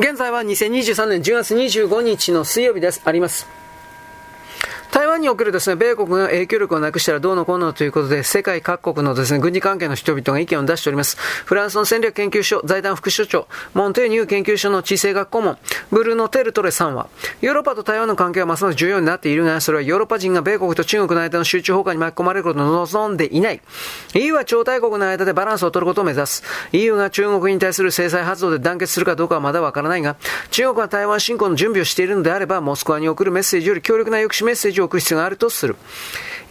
現在は2023年10月25日の水曜日です。あります。台湾におけるですね、米国が影響力をなくしたらどうのこうのということで、世界各国のですね、軍事関係の人々が意見を出しております。フランスの戦略研究所、財団副所長、モンテーニュー研究所の地政学顧問、ブルーノ・テルトレさんは、ヨーロッパと台湾の関係はますます重要になっているが、それはヨーロッパ人が米国と中国の間の集中崩壊に巻き込まれることを望んでいない。EU は超大国の間でバランスを取ることを目指す。EU が中国に対する制裁発動で団結するかどうかはまだわからないが、中国が台湾侵攻の準備をしているのであれば、モスクワに送るメッセージより強力な抑止メッセージを送る必要があるとする。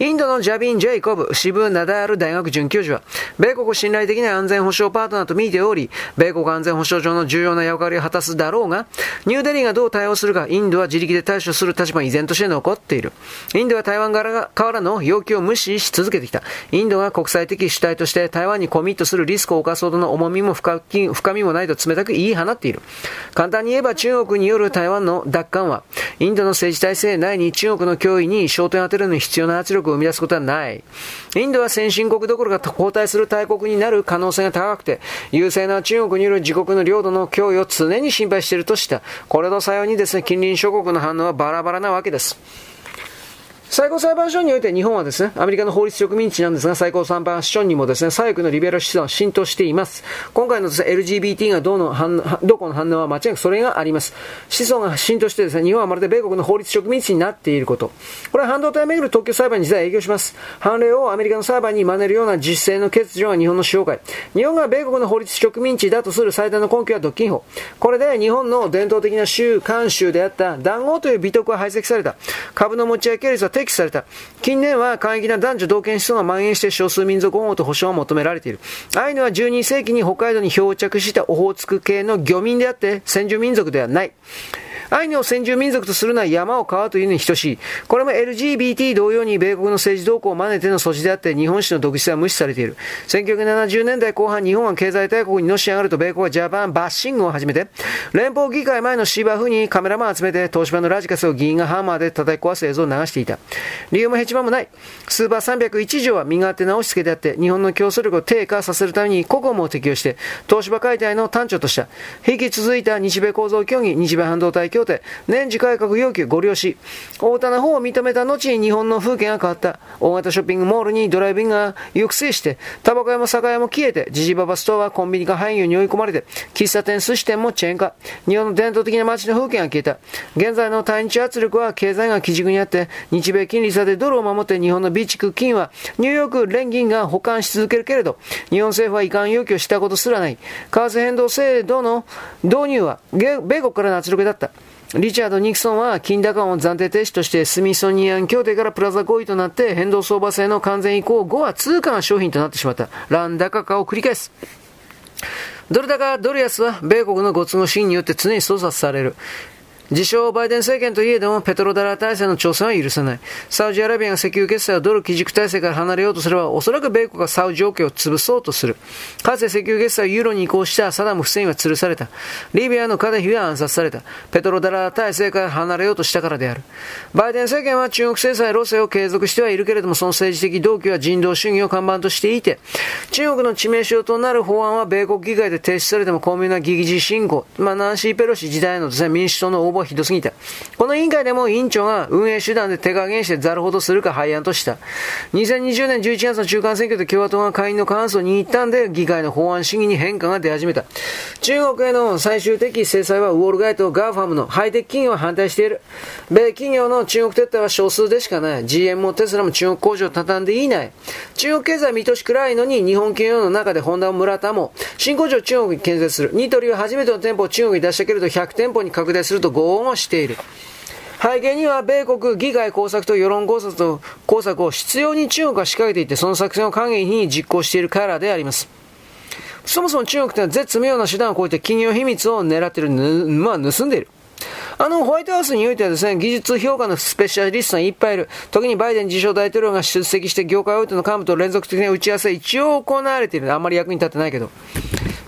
インドのジャビン・ジェイコブ、シブ・ナダール大学准教授は、米国を信頼できな安全保障パートナーと見ており、米国安全保障上の重要な役割を果たすだろうが、ニューデリーがどう対応するか、インドは自力で対処する立場依然として残っている。インドは台湾側からの要求を無視し続けてきた。インドが国際的主体として台湾にコミットするリスクを犯すほどの重みも深みもないと冷たく言い放っている。簡単に言えば中国による台湾の奪還は、インドの政治体制内に中国の脅威に焦点を当てるのに必要な圧力を生み出すことはない。インドは先進国どころか後退する大国になる可能性が高くて、優勢な中国による自国の領土の脅威を常に心配しているとした。これの作用にですね、近隣諸国の反応はバラバラなわけです。最高裁判所において日本はですね、アメリカの法律植民地なんですが、最高裁判所にもですね、左翼のリベラル思想は浸透しています。今回のですね、LGBT がどうの反、どこの反応は間違いなくそれがあります。思想が浸透してですね、日本はまるで米国の法律植民地になっていること。これは半導体をめぐる特許裁判に実は影響します。判例をアメリカの裁判に真似るような実勢の欠如が日本の司法会。日本が米国の法律植民地だとする最大の根拠は独禁法。これで日本の伝統的な州、慣習であった談合という美徳は排斥された。株の持ち上げ率は適された。近年は簡易な男女同権思想が蔓延して少数民族保護と保障を求められている。アイヌは12世紀に北海道に漂着したオホーツク系の漁民であって先住民族ではない。アイヌを先住民族とするのは山を川というに等しい。これも LGBT 同様に米国の政治動向を真似ての措置であって日本史の独立は無視されている。1970年代後半日本は経済大国にのし上がると米国はジャパンバッシングを始めて、連邦議会前の芝生にカメラマンを集めて東芝のラジカスを議員がハンマーで叩き壊す映像を流していた。理由もヘチマもない。スーパー301条は身勝手な押し付けであって日本の競争力を低下させるために国語も適用して東芝解体の端緒とした。引き続いた日米構造協議、日米半導体協議定、年次改革要求ご了承。大田の方を認めた後に日本の風景が変わった。大型ショッピングモールにドライビングが抑制して、タバコ屋も酒屋も消えて、ジジババストアはコンビニが廃業に追い込まれて、喫茶店、寿司店もチェーン化。日本の伝統的な街の風景が消えた。現在の対日圧力は経済が基軸にあって、日米金利差でドルを守って日本の備蓄金はニューヨーク連銀が保管し続けるけれど、日本政府は遺憾要求したことすらない。為替変動制度の導入は米国からの圧力だった。リチャード・ニクソンは金高を暫定停止としてスミソニアン協定からプラザ合意となって変動相場制の完全移行後は通貨が商品となってしまった。ラン高化を繰り返す。ドル高、ドル安は米国のご都合主義によって常に操作される。自称バイデン政権といえども、ペトロダラー体制の挑戦は許さない。サウジアラビアが石油決済をドル基軸体制から離れようとすれば、おそらく米国がサウジ状況を潰そうとする。かつて石油決済をユーロに移行したサダム・フセインは吊るされた。リビアのカデヒは暗殺された。ペトロダラー体制から離れようとしたからである。バイデン政権は中国制裁路線を継続してはいるけれども、その政治的動機は人道主義を看板としていて、中国の致命傷となる法案は米国議会で停止されても巧妙な議事進行、まあ、ナンシー・ペロシ時代のですね、民主党の横暴ひどすぎた。この委員会でも委員長が運営手段で手加減してざる法とするか廃案とした。2020年11月の中間選挙で共和党が下院の過半数を握ったんで、議会の法案審議に変化が出始めた。中国への最終的制裁はウォール街と GAFAM のハイテク企業は反対している。米企業の中国撤退は少数でしかない。GM もテスラも中国工場を畳んでいない。中国経済見通し暗いのに日本企業の中でホンダ村田も新工場を中国に建設する。ニトリは初めての店舗を中国に出したけれど100店舗に拡大すると合をしている。背景には米国議会工作と世論工作と工作を必要に中国が仕掛けていて、その作戦を陰に実行しているからであります。そもそも中国というのは絶妙な手段を超えて企業秘密を狙っている、まあ盗んでいる。あの、ホワイトハウスにおいてはですね、技術評価のスペシャリストがいっぱいいる。時にバイデン自称大統領が出席して業界大手の幹部と連続的な打ち合わせ一応行われている。あんまり役に立ってないけど。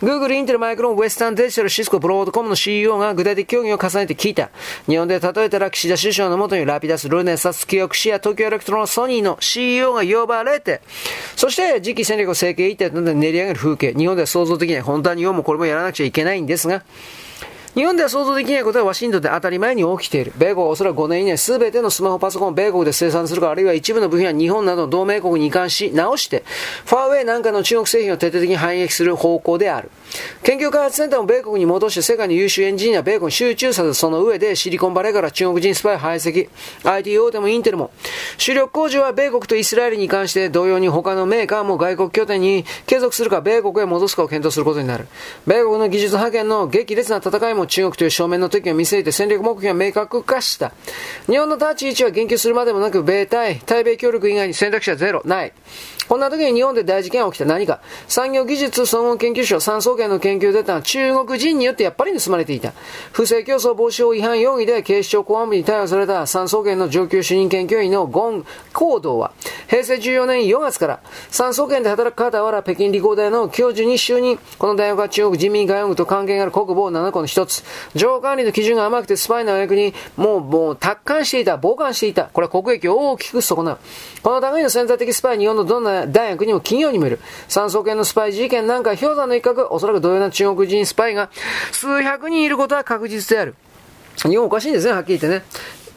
Google、インテル、マイクロン、ウェスタンデジタル、シスコ、ブロードコムの CEO が具体的協議を重ねてきた。日本で例えたら岸田首相のもとにラピダス、ルネサス、キオクシア、東京エレクトロン、ソニーの CEO が呼ばれて、そして次期戦略を政経一体となって練り上げる風景。日本では想像できない。本当は日本もこれもやらなくちゃいけないんですが、日本では想像できないことはワシントンで当たり前に起きている。米国はおそらく5年以内全てのスマホパソコンを米国で生産するか、あるいは一部の部品は日本などの同盟国に移管し、直して、ファーウェイなんかの中国製品を徹底的に反撃する方向である。研究開発センターを米国に戻して世界の優秀エンジニア米国に集中させ、その上でシリコンバレーから中国人スパイ排斥。IT 大手もインテルも。主力工場は米国とイスラエルに関して同様に他のメーカーも外国拠点に継続するか、米国へ戻すかを検討することになる。米国の技術派遣の激烈な戦いも中国という正面の時を見据えて戦略目標が明確化した。日本の立ち位置は言及するまでもなく、米対、対米協力以外に選択肢はゼロ、ない。こんな時に日本で大事件が起きた何か。産業技術総合研究所、産総研の研究データは中国人によってやっぱり盗まれていた。不正競争防止法違反容疑で警視庁公安部に逮捕された産総研の上級主任研究員のゴン・コードは、平成14年4月から、産総研で働く傍ら北京理工大の教授に就任。この大学は中国人民外務と関係がある国防7個の一つ。情報管理の基準が甘くてスパイの役に、もう、もう、達観していた、傍観していた。これは国益を大きく損なう。この類の潜在的スパイ、日本のどんな大学にも企業にもいる。産総研のスパイ事件なんか氷山の一角、おそらく同様な中国人スパイが数百人いることは確実である。日本おかしいんですね、はっきり言ってね。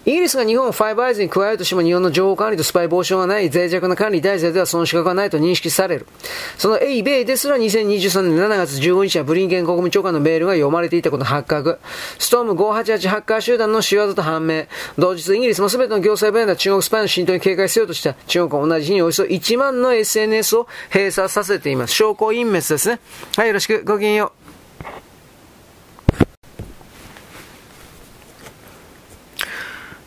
イギリスが日本をファイブアイズに加えるとしても日本の情報管理とスパイ防止がない脆弱な管理体制ではその資格がないと認識される。その英米ですら2023年7月15日はブリンケン国務長官のメールが読まれていたこと発覚。ストーム588ハッカー集団の仕業と判明。同日イギリスも全ての行政弁で中国スパイの浸透に警戒せようとした中国は同じ日におよそ1万の SNS を閉鎖させています。証拠隠滅ですね。はい、よろしく。ごきげんよう。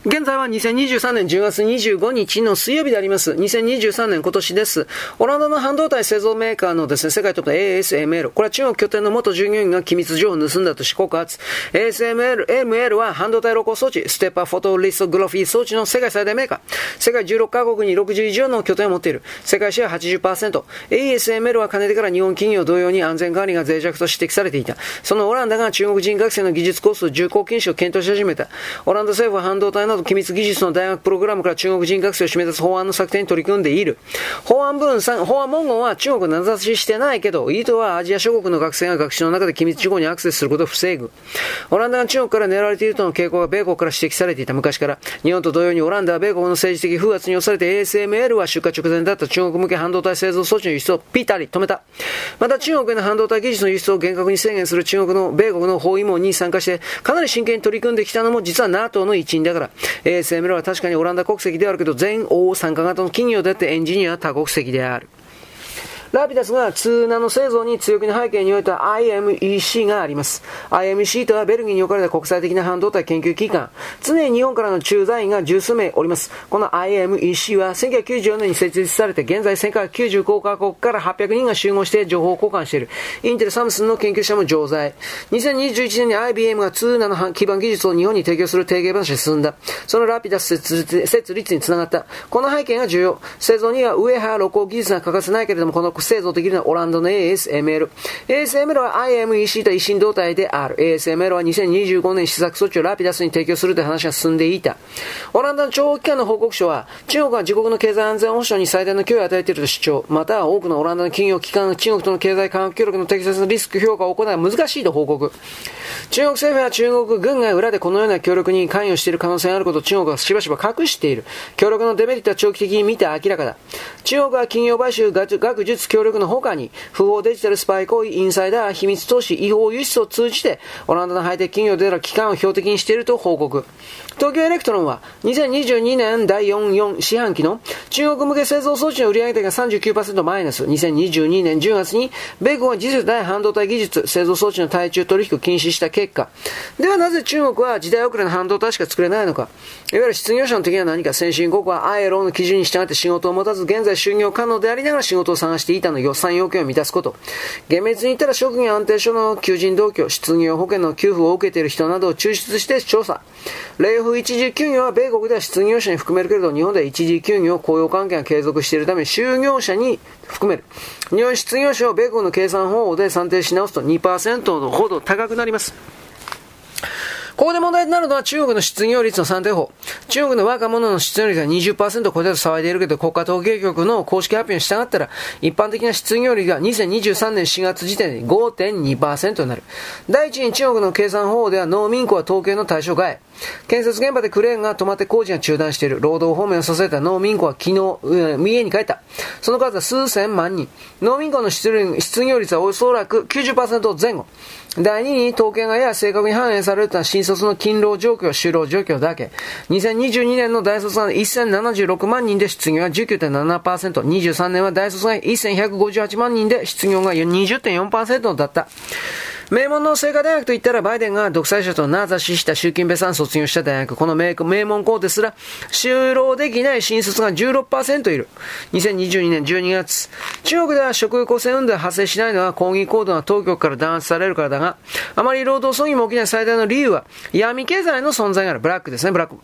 現在は2023年10月25日の水曜日であります。2023年今年です。オランダの半導体製造メーカーのですね、世界トップ ASML。これは中国拠点の元従業員が機密情報を盗んだとし告発。ASML、ML は半導体露光装置、ステッパーフォトリストグラフィー装置の世界最大メーカー。世界16カ国に60以上の拠点を持っている。世界シェア80%。ASML はかねてから日本企業同様に安全管理が脆弱と指摘されていた。そのオランダが中国人学生の技術コース重工禁止を検討し始めた。オランダ政府は半導体のど機密技術の大学プログラムから中国人学生を締め出す法案の策定に取り組んでいる。法案文3、法案文言は中国名指ししてないけど、意図はアジア諸国の学生が学習の中で機密事項にアクセスすることを防ぐ。オランダが中国から狙われているとの傾向が米国から指摘されていた昔から、日本と同様にオランダは米国の政治的風圧に押されて ASML は出荷直前だった中国向け半導体製造装置の輸出をピタリ止めた。また中国への半導体技術の輸出を厳格に制限する中国の米国の包囲網に参加して、かなり真剣に取り組んできたのも実は NATO の一員だから、ASML は確かにオランダ国籍であるけど、全欧参加型の企業であってエンジニアは多国籍である。ラピダスが通ナの製造に強気な背景においては IMEC があります。IMEC とはベルギーに置かれた国際的な半導体研究機関。常に日本からの駐在員が十数名おります。この IMEC は1994年に設立されて現在世界95カ国から800人が集合して情報交換している。インテル・サムスンの研究者も常在。2021年に IBM が通ナの基盤技術を日本に提供する提携話が進んだ。そのラピダス設立につながった。この背景が重要。製造にはウェハー露光技術が欠かせないけれども、この製造できるのはオランダの ASML。ASML は IMEC と一心同体である。ASML は2025年施策措置をラピダスに提供するという話が進んでいた。オランダの長期間の報告書は、中国は自国の経済安全保障に最大の脅威を与えていると主張。または、多くのオランダの企業機関が中国との経済科学協力の適切なリスク評価を行う難しいと報告。中国政府や中国軍が裏でこのような協力に関与している可能性があることを中国はしばしば隠している。協力のデメリットは長期的に見て明らかだ。中国は企業買収、学術協力の他に、不法デジタルスパイ行為、インサイダー、秘密投資、違法輸出を通じて、オランダのハイテク企業である機関を標的にしていると報告。東京エレクトロンは、2022年第4、4四半期の中国向け製造装置の売上高が39%マイナス、2022年10月に、米国は次世代半導体技術、製造装置の対中取引を禁止した結果、ではなぜ中国は時代遅れの半導体しか作れないのか。いわゆる失業者の敵は何か、先進国は ILO の基準に従って仕事を持たず、現在就業可能でありながら仕事を探していたの予算要件を満たすこと。厳密に言ったら職業安定所の求人同居、失業保険の給付を受けている人などを抽出して調査。例風一時休業は米国では失業者に含めるけれど、日本では一時休業、雇用関係が継続しているため、就業者に含める。日本失業者を米国の計算方法で算定し直すと2%ほど高くなります。ここで問題になるのは中国の失業率の算定法。中国の若者の失業率が20%を超えたと騒いでいるけど、国家統計局の公式発表に従ったら、一般的な失業率が2023年4月時点で5.2%になる。第一に中国の計算方法では農民工は統計の対象外。建設現場でクレーンが止まって工事が中断している。労働方面を支えた農民工は昨日、うん、家に帰った。その数は数千万人。農民工の失業率はおそらく90%前後。第2に統計がやや正確に反映されるとは新卒の勤労状況、就労状況だけ。2022年の大卒が1076万人で失業は19.7%、23年は大卒が1158万人で失業が20.4%だった。名門の清華大学といったら、バイデンが独裁者と名指しした習近平さん卒業した大学、この名門校ですら、就労できない新卒が16%いる。2022年12月、中国では職域構成運動が発生しないのは抗議行動が当局から弾圧されるからだが、あまり労働争議も起きない最大の理由は、闇経済の存在がある。ブラックですね、ブラック。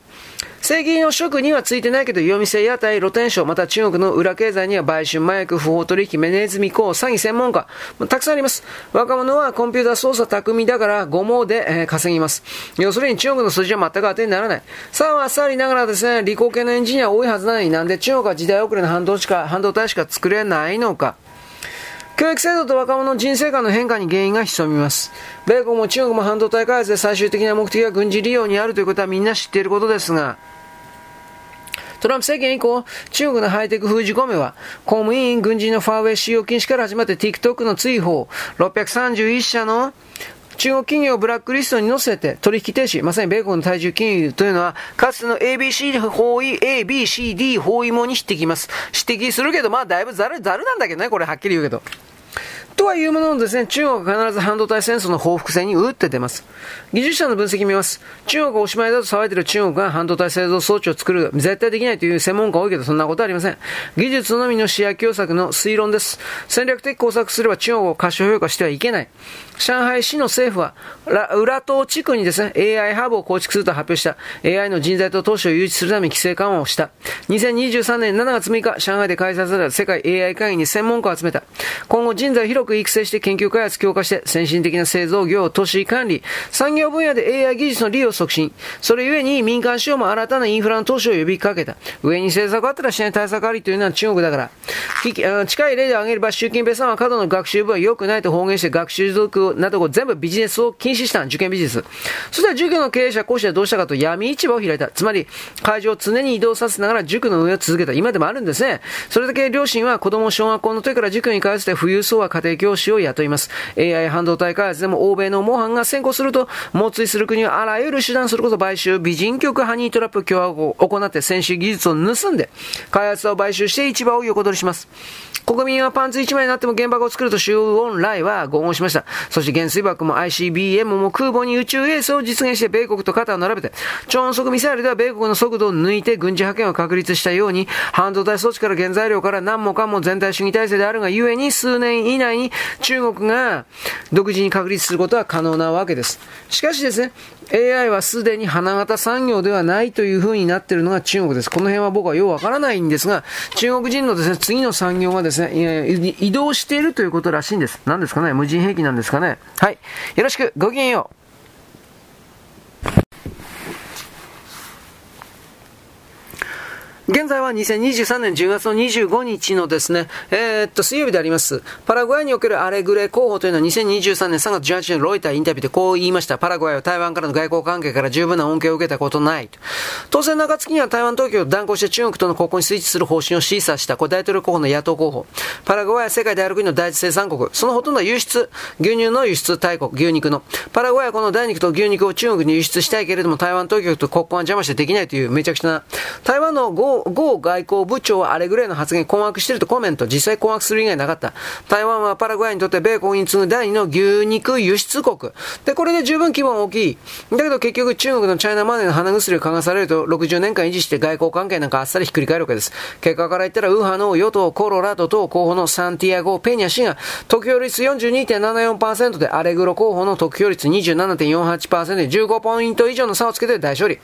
正義の職にはついてないけど、夜店、屋台、露天商、また中国の裏経済には売春、麻薬、不法取引、メネズミ公、詐欺専門家、たくさんあります。若者はコンピューター操作巧みだから、5毛で、えー、稼ぎます。要するに中国の数字は全く当てにならない。さあ、あっさりながらですね、理工系のエンジニア多いはずなのになんで中国は時代遅れの半導体しか作れないのか。教育制度と若者の人生観の変化に原因が潜みます。米国も中国も半導体開発で最終的な目的が軍事利用にあるということはみんな知っていることですが、トランプ政権以降、中国のハイテク封じ込めは、公務員、軍人のファーウェイ使用禁止から始まって TikTok の追放、631社の中国企業をブラックリストに載せて取引停止、まさに米国の対中金融というのは、かつての ABC 包囲、ABCD 包囲網に匹敵ます。指摘するけど、まあだいぶざる、ざるなんだけどね、これはっきり言うけど。とはいうもののですね、中国は必ず半導体戦争の報復戦に打って出ます。技術者の分析見ます。中国がおしまいだと騒いでいる中国が半導体製造装置を作る、絶対できないという専門家多いけど、そんなことはありません。技術のみの視野狭作の推論です。戦略的工作すれば中国を過小評価してはいけない。上海市の政府は、裏島地区にですね、AI ハブを構築すると発表した。AI の人材と投資を誘致するために規制緩和をした。2023年7月6日、上海で開催された世界 AI 会議に専門家を集めた。今後人材を広く育成して研究開発強化して先進的な製造業、都市管理、産業分野で AI 技術の利用促進。それゆえに民間資本も新たなインフラの投資を呼びかけた。上に政策あったらしない対策ありというのは中国だから。近い例で挙げれば習近平さんは過度の学習部は良くないと方言して学習族などを全部ビジネスを禁止した受験ビジネス。そしたら塾の経営者、講師はどうしたかと闇市場を開いた。つまり、会場を常に移動させながら塾の運営を続けた。今でもあるんですね。それだけ両親は子供を小学校の時から塾に通わせて富裕層は家庭教師を雇います。AI 半導体開発でも欧米の模範が先行すると、猛追する国はあらゆる手段すること買収、美人局ハニートラップ共和を行って先進技術を盗んで、開発を買収して市場を横取りします。国民はパンツ1枚になっても原爆を作ると周恩来は合意しました。そして原水爆も ICBM も空母に宇宙衛星を実現して米国と肩を並べて、超音速ミサイルでは米国の速度を抜いて軍事派遣を確立したように、半導体装置から原材料から何もかも全体主義体制であるがゆえに数年以内に中国が独自に確立することは可能なわけです。しかしですね、AI はすでに花形産業ではないという風になっているのが中国です。この辺は僕はようわからないんですが、中国人のですね、次の産業がですね、移動しているということらしいんです。何ですかね無人兵器なんですかねはい。よろしく、ごきげんよう。現在は2023年10月の25日のですね、えー、っと、水曜日であります。パラグアイにおけるアレグレ候補というのは2023年3月18日のロイターインタビューでこう言いました。パラグアイは台湾からの外交関係から十分な恩恵を受けたことない。当選中月には台湾当局を断行して中国との国交にスイッチする方針を示唆した。これ大統領候補の野党候補。パラグアイは世界第6位の第一生産国。そのほとんどは輸出、牛乳の輸出大国、牛肉の。パラグアイはこの第肉と牛肉を中国に輸出したいけれども台湾当局と国交は邪魔してできないというめちゃくちゃな。台湾のゴ外交部長はあれぐらいの発言困惑しているとコメント。実際困惑する以外なかった。台湾はパラグアイにとって米国に次ぐ第2の牛肉輸出国。で、これで十分規模が大きい。だけど結局中国のチャイナマネーの鼻薬を嗅がされると60年間維持して外交関係なんかあっさりひっくり返るわけです。結果から言ったら、右派の与党コロラドと候補のサンティアゴ・ペニャ氏が得票率42.74%でアレグロ候補の得票率27.48%で15ポイント以上の差をつけて大勝利。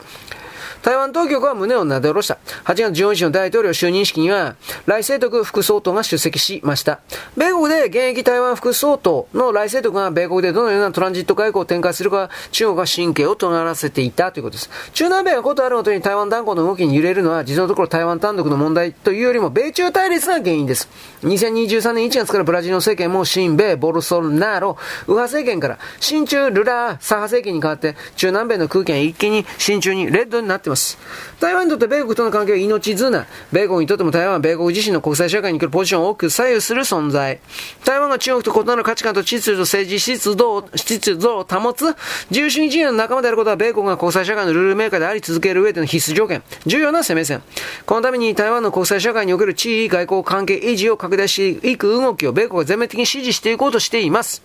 台湾当局は胸をなで下ろした。8月14日の大統領就任式には、来清徳副総統が出席しました。米国で現役台湾副総統の来清徳が米国でどのようなトランジット外交を展開するか、中国が神経を尖らせていたということです。中南米がことあるごとに台湾断交の動きに揺れるのは、実のところ台湾単独の問題というよりも、米中対立が原因です。2023年1月からブラジルの政権も新米ボルソナロ、右派政権から新中ルラー左派政権に変わって、中南米の空気が一気に新中にレッドになっています。台湾にとって米国との関係は命綱。米国にとっても台湾は米国自身の国際社会に来るポジションを大きく左右する存在。台湾が中国と異なる価値観と秩序と政治秩序を秩序を保つ自由主義陣営の仲間であることは米国が国際社会のルールメーカーであり続ける上での必須条件。重要な攻め線。このために台湾の国際社会における地位外交関係維持を拡大していく動きを米国は全面的に支持していこうとしています。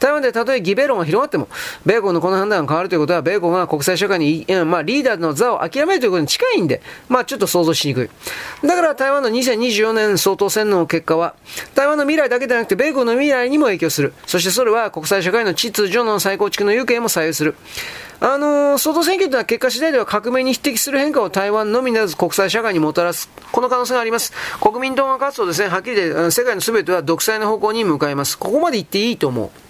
台湾でたとえ義米論が広がっても、米国のこの判断が変わるということは、米国が国際社会に、まあ、リーダーの座を諦めるということに近いんで、まあ、ちょっと想像しにくい。だから台湾の2024年総統選の結果は、台湾の未来だけでなくて、米国の未来にも影響する。そしてそれは国際社会の秩序の再構築の行方も左右する。あのー、総統選挙というのは結果次第では革命に匹敵する変化を台湾のみならず国際社会にもたらす。この可能性があります。国民党が勝つとですね、はっきりで世界の全ては独裁の方向に向かいます。ここまで言っていいと思う。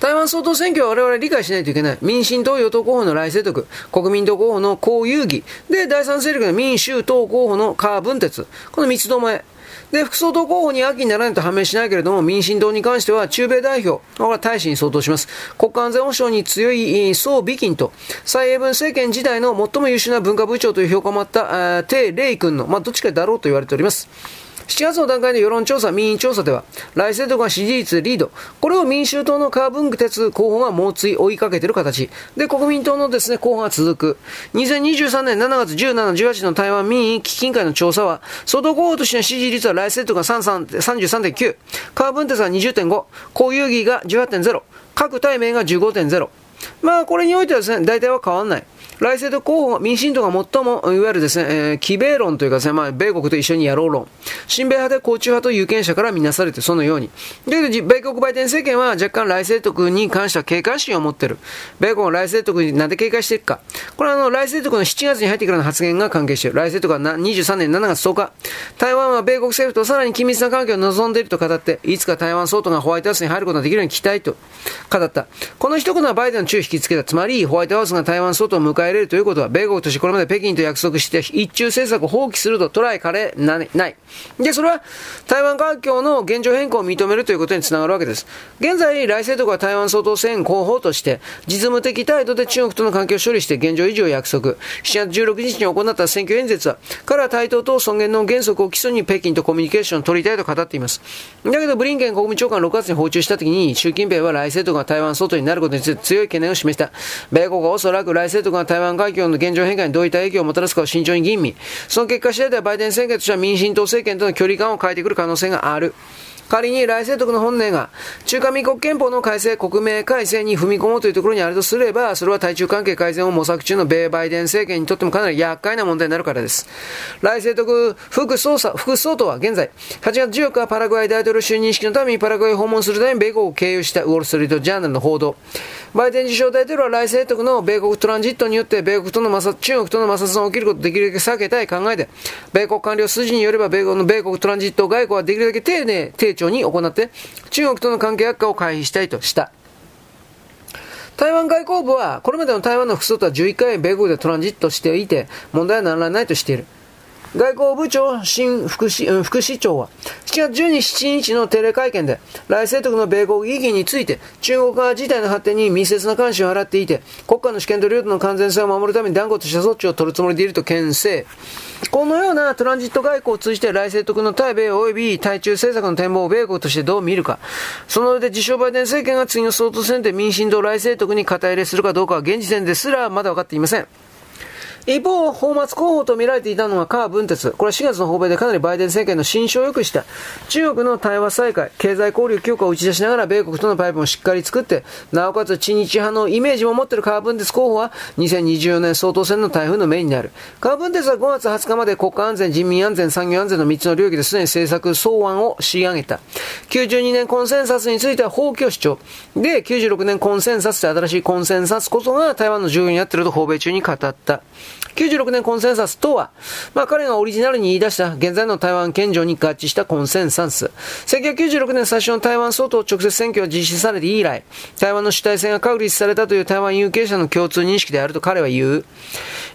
台湾総統選挙は我々理解しないといけない。民進党与党候補の来世徳、国民党候補の江遊義、で、第三勢力の民衆党候補の柯文哲、この三つどもえ。で、副総統候補に秋にならないと判明しないけれども、民進党に関しては中米代表、これは大使に相当します。国家安全保障に強い宋美金と、蔡英文政権時代の最も優秀な文化部長という評価もあった、鄭麗君の、まあ、どっちかだろうと言われております。7月の段階で世論調査、民意調査では、来世とか支持率リード、これを民衆党のカーブン鉄候補が猛追追いかけている形。で、国民党のですね、候補が続く。2023年7月17、18の台湾民意基金会の調査は、総統候補としての支持率は来世とか33.9、カーブン鉄は20.5、高遊戯が18.0、各対面が15.0。まあ、これにおいてはですね、大体は変わらない。来世と候補、民進党が最も、いわゆるですね、えー、奇米論というかですね、まあ、米国と一緒にやろう論。親米派で高中派と有権者から見なされてそのように。だけど、米国バイデン政権は若干来世徳に関しては警戒心を持ってる。米国は来世徳になんで警戒していくか。これはあの、来世徳の7月に入ってからの発言が関係している。来世徳は23年7月10日。台湾は米国政府とさらに緊密な関係を望んでいると語って、いつか台湾総統がホワイトハウスに入ることができるように期待と語った。この一言はバイデンの注意を引きつけた。つまり、ホワイトハウスが台湾総統を迎え入れるということは、米国としてこれまで北京と約束して一中政策を放棄すると捉えかれない。で、それは台湾環境の現状変更を認めるということにつながるわけです。現在、来世とか台湾総統選候補として、実務的態度で中国との関係を処理して現状維持を約束。7月16日に行った選挙演説は、彼は対等と尊厳の原則を基礎に北京とコミュニケーションを取りたいと語っています。だけど、ブリンケン国務長官6月に訪中した時に、習近平は来世とか台湾総統になることについて強い懸念を示した。米国はおそらく来世とか台湾台湾海峡の現状変化にどういった影響をもたらすかを慎重に吟味。その結果次第ではバイデン政権としては民進党政権との距離感を変えてくる可能性がある。仮に来世徳の本音が中華民国憲法の改正、国名改正に踏み込もうというところにあるとすれば、それは対中関係改善を模索中の米バイデン政権にとってもかなり厄介な問題になるからです。来世徳副総裁、副総統は現在、8月14日パラグアイ大統領就任式のためにパラグアイ訪問するために米国を経由したウォール・ストリート・ジャーナルの報道。バイデン自称大統領は来世徳の米国トランジットによって米国との摩擦、中国との摩擦が起きることをできるだけ避けたい考えで、米国官僚筋によれば米国の米国トランジット外交はできるだけ丁寧、丁重に行って、中国との関係悪化を回避したいとした。台湾外交部は、これまでの台湾の副総統は11回米国でトランジットしていて、問題はならないとしている。外交部長、新副市,、副市長は、7月17日の定例会見で、来世徳の米国意義について、中国側自体の発展に密接な関心を払っていて、国家の主権と領土の完全性を守るために断固とした措置を取るつもりでいると牽制。このようなトランジット外交を通じて来世徳の対米及び対中政策の展望を米国としてどう見るか。その上で自称バイデン政権が次の総統選で民進党来世徳に肩入れするかどうかは現時点ですらまだ分かっていません。一方、放末候補と見られていたのはカー・ブンテツ。これは4月の訪米でかなりバイデン政権の心象を良くした。中国の対話再開、経済交流強化を打ち出しながら米国とのパイプもしっかり作って、なおかつ知日派のイメージも持っているカー・ブンテツ候補は、2024年総統選の台風のメインになる。カー・ブンテツは5月20日まで国家安全、人民安全、産業安全の3つの領域ですでに政策草案を仕上げた。92年コンセンサスについては放棄を主張。で、96年コンセンサスって新しいコンセンサスこそが台湾の重要になっていると訪米中に語った。96年コンセンサスとは、まあ彼がオリジナルに言い出した現在の台湾憲章に合致したコンセンサス。1996年最初の台湾総統直接選挙が実施されて以来、台湾の主体性が確立されたという台湾有権者の共通認識であると彼は言う。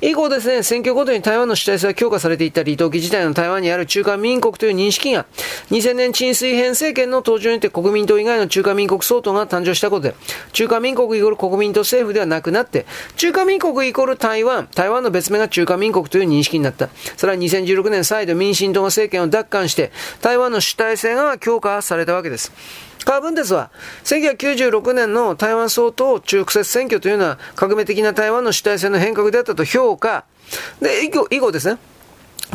以降ですね、選挙ごとに台湾の主体性は強化されていった李登輝自体の台湾にある中華民国という認識が、2000年沈水編政権の登場によって国民党以外の中華民国総統が誕生したことで、中華民国イコール国民党政府ではなくなって、中華民国イコール台湾、台湾の別名が中華民国という認識になった。それは2016年再度民進党が政権を奪還して、台湾の主体性が強化されたわけです。カーブンテスは、1996年の台湾総統中国選挙というのは革命的な台湾の主体性の変革であったと評価。で、以降以後ですね。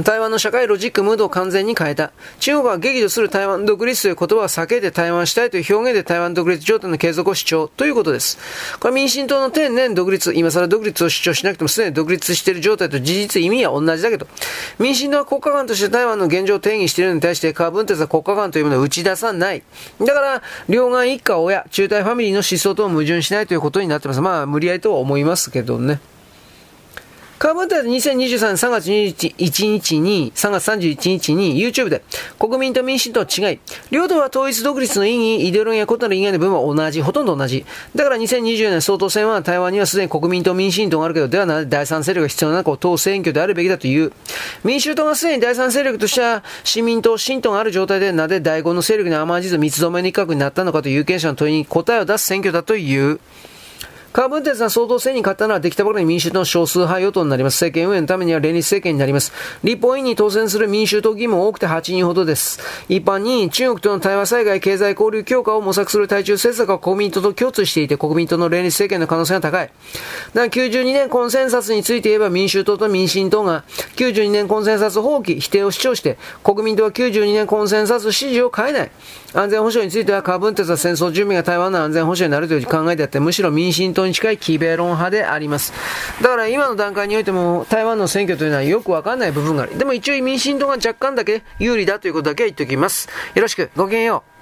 台湾の社会ロジックムードを完全に変えた。中国は激怒する台湾独立という言葉を避けて台湾したいという表現で台湾独立状態の継続を主張ということです。これ民進党の天然独立、今更独立を主張しなくてもすでに独立している状態と事実意味は同じだけど、民進党は国家間として台湾の現状を定義しているのに対してカーブンテスは国家間というものを打ち出さない。だから、両岸一家親、中台ファミリーの思想と矛盾しないということになってます。まあ、無理やりとは思いますけどね。カーボンタイ2023年3月21日に、3月31日に YouTube で国民と民主党は違い、両党は統一独立の意義、イデオロギーや異なる意義の部分は同じ、ほとんど同じ。だから2020年総統選は台湾にはすでに国民と民進党があるけど、ではなぜ第三勢力が必要なのか党選挙であるべきだという。民衆党がすでに第三勢力としては市民党、新党がある状態でなぜ第五の勢力に甘じず三つ止めにくになったのかという有権者の問いに答えを出す選挙だという。カーブンテツが総統選に勝ったのはできたばかりに民主党の少数派与党になります。政権運営のためには連立政権になります。立法院に当選する民主党議員も多くて8人ほどです。一般に中国との対話災害経済交流強化を模索する対中政策は国民党と共通していて、国民党の連立政権の可能性が高い。だ92年コンセンサスについて言えば民主党と民進党が92年コンセンサス放棄、否定を主張して、国民党は92年コンセンサス支持を変えない。安全保障についてはカーブンテツは戦争準備が台湾の安全保障になるという考えであって、むしろ民進党に近いキベロン派であります。だから今の段階においても台湾の選挙というのはよくわかんない部分がある。でも一応民進党が若干だけ有利だということだけは言っておきます。よろしく、ごきげんよう。